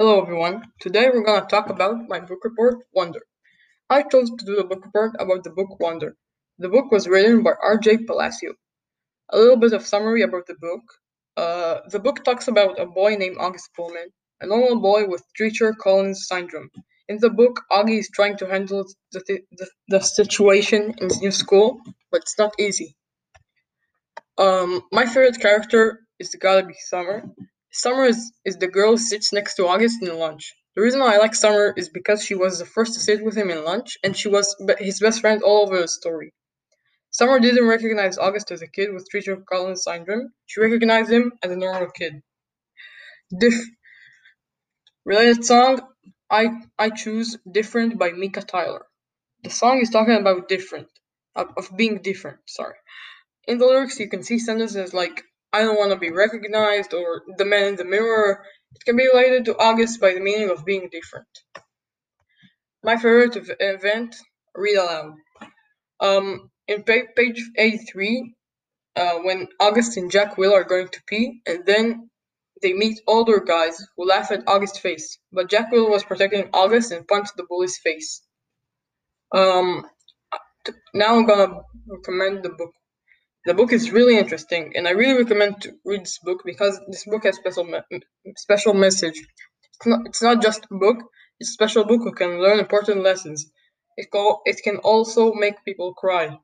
Hello everyone, today we're gonna talk about my book report, Wonder. I chose to do the book report about the book Wonder. The book was written by R.J. Palacio. A little bit of summary about the book. Uh, the book talks about a boy named August Pullman, a normal boy with Treacher Collins syndrome. In the book, Augie is trying to handle the, the, the situation in his new school, but it's not easy. Um, my favorite character is gotta be Summer. Summer is, is the girl who sits next to August in lunch. The reason why I like Summer is because she was the first to sit with him in lunch, and she was his best friend all over the story. Summer didn't recognize August as a kid with Treacher Collins syndrome. She recognized him as a normal kid. Diff related song, I I choose "Different" by Micah Tyler. The song is talking about different, of, of being different. Sorry. In the lyrics, you can see sentences like "I don't want to be recognized" or "The man in the mirror." It can be related to August by the meaning of being different. My favorite event: read aloud. Um, in page 83, uh, when August and Jack Will are going to pee, and then they meet older guys who laugh at August's face, but Jack Will was protecting August and punched the bully's face. Um, now I'm gonna recommend the book. The book is really interesting, and I really recommend to read this book because this book has special me- special message. It's not it's not just a book; it's a special book who can learn important lessons. It, co- it can also make people cry.